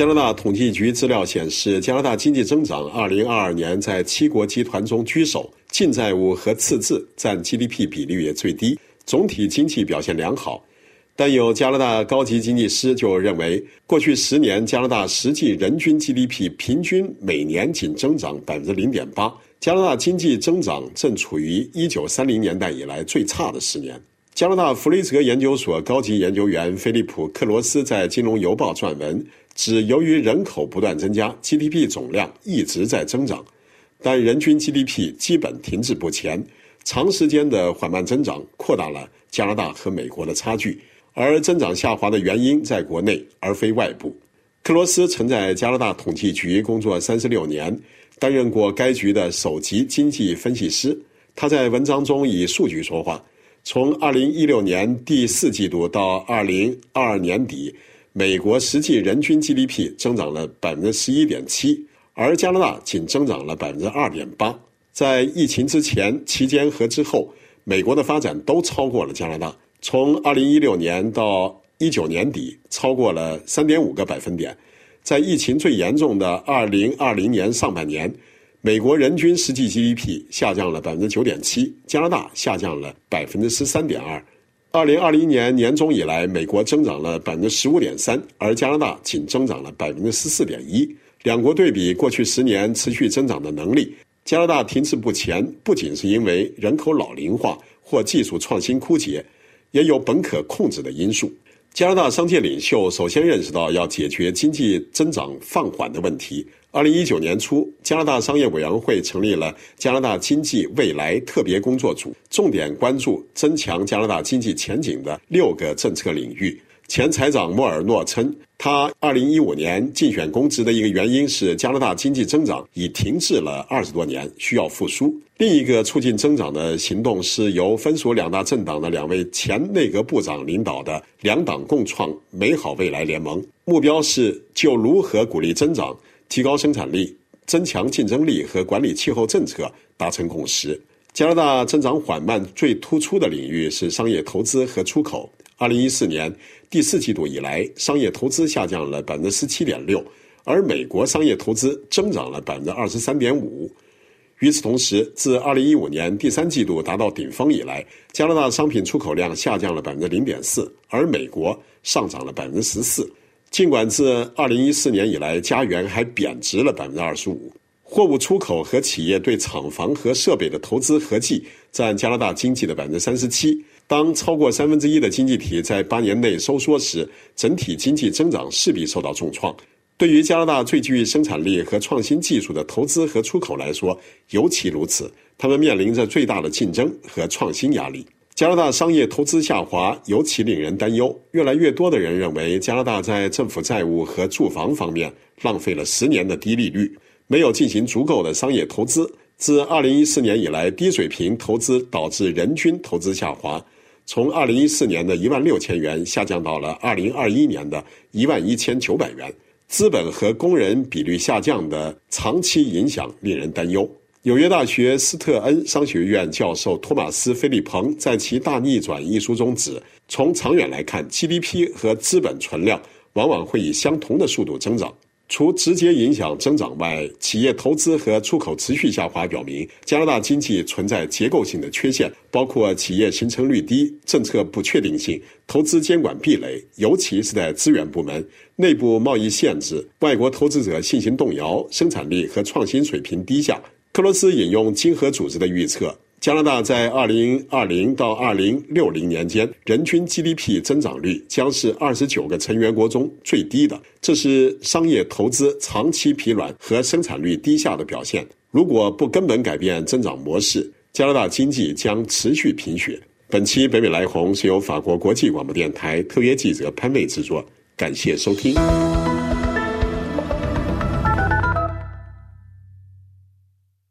加拿大统计局资料显示，加拿大经济增长2022年在七国集团中居首，净债务和赤字占 GDP 比率也最低，总体经济表现良好。但有加拿大高级经济师就认为，过去十年加拿大实际人均 GDP 平均每年仅增长百分之零点八，加拿大经济增长正处于一九三零年代以来最差的十年。加拿大弗雷泽研究所高级研究员菲利普·克罗斯在《金融邮报》撰文，指由于人口不断增加，GDP 总量一直在增长，但人均 GDP 基本停滞不前，长时间的缓慢增长扩大了加拿大和美国的差距。而增长下滑的原因在国内，而非外部。克罗斯曾在加拿大统计局工作三十六年，担任过该局的首席经济分析师。他在文章中以数据说话：从二零一六年第四季度到二零二二年底，美国实际人均 GDP 增长了百分之十一点七，而加拿大仅增长了百分之二点八。在疫情之前、期间和之后，美国的发展都超过了加拿大。从二零一六年到一九年底，超过了三点五个百分点。在疫情最严重的二零二零年上半年，美国人均实际 GDP 下降了百分之九点七，加拿大下降了百分之十三点二。二零二零年年中以来，美国增长了百分之十五点三，而加拿大仅增长了百分之十四点一。两国对比过去十年持续增长的能力，加拿大停滞不前，不仅是因为人口老龄化或技术创新枯竭。也有本可控制的因素。加拿大商界领袖首先认识到要解决经济增长放缓的问题。二零一九年初，加拿大商业委员会成立了加拿大经济未来特别工作组，重点关注增强加拿大经济前景的六个政策领域。前财长莫尔诺称，他二零一五年竞选公职的一个原因是加拿大经济增长已停滞了二十多年，需要复苏。另一个促进增长的行动是由分属两大政党的两位前内阁部长领导的两党共创美好未来联盟，目标是就如何鼓励增长、提高生产力、增强竞争力和管理气候政策达成共识。加拿大增长缓慢最突出的领域是商业投资和出口。二零一四年第四季度以来，商业投资下降了百分之十七点六，而美国商业投资增长了百分之二十三点五。与此同时，自二零一五年第三季度达到顶峰以来，加拿大商品出口量下降了百分之零点四，而美国上涨了百分之十四。尽管自二零一四年以来，加元还贬值了百分之二十五。货物出口和企业对厂房和设备的投资合计占加拿大经济的百分之三十七。当超过三分之一的经济体在八年内收缩时，整体经济增长势必受到重创。对于加拿大最具生产力和创新技术的投资和出口来说，尤其如此。他们面临着最大的竞争和创新压力。加拿大商业投资下滑尤其令人担忧。越来越多的人认为，加拿大在政府债务和住房方面浪费了十年的低利率，没有进行足够的商业投资。自二零一四年以来，低水平投资导致人均投资下滑。从二零一四年的一万六千元下降到了二零二一年的一万一千九百元，资本和工人比率下降的长期影响令人担忧。纽约大学斯特恩商学院教授托马斯·菲利彭在其《大逆转》一书中指，从长远来看，GDP 和资本存量往往会以相同的速度增长。除直接影响增长外，企业投资和出口持续下滑，表明加拿大经济存在结构性的缺陷，包括企业形成率低、政策不确定性、投资监管壁垒，尤其是在资源部门、内部贸易限制、外国投资者信心动摇、生产力和创新水平低下。克罗斯引用经合组织的预测。加拿大在二零二零到二零六零年间，人均 GDP 增长率将是二十九个成员国中最低的。这是商业投资长期疲软和生产率低下的表现。如果不根本改变增长模式，加拿大经济将持续贫血。本期北美来鸿是由法国国际广播电台特约记者潘卫制作，感谢收听。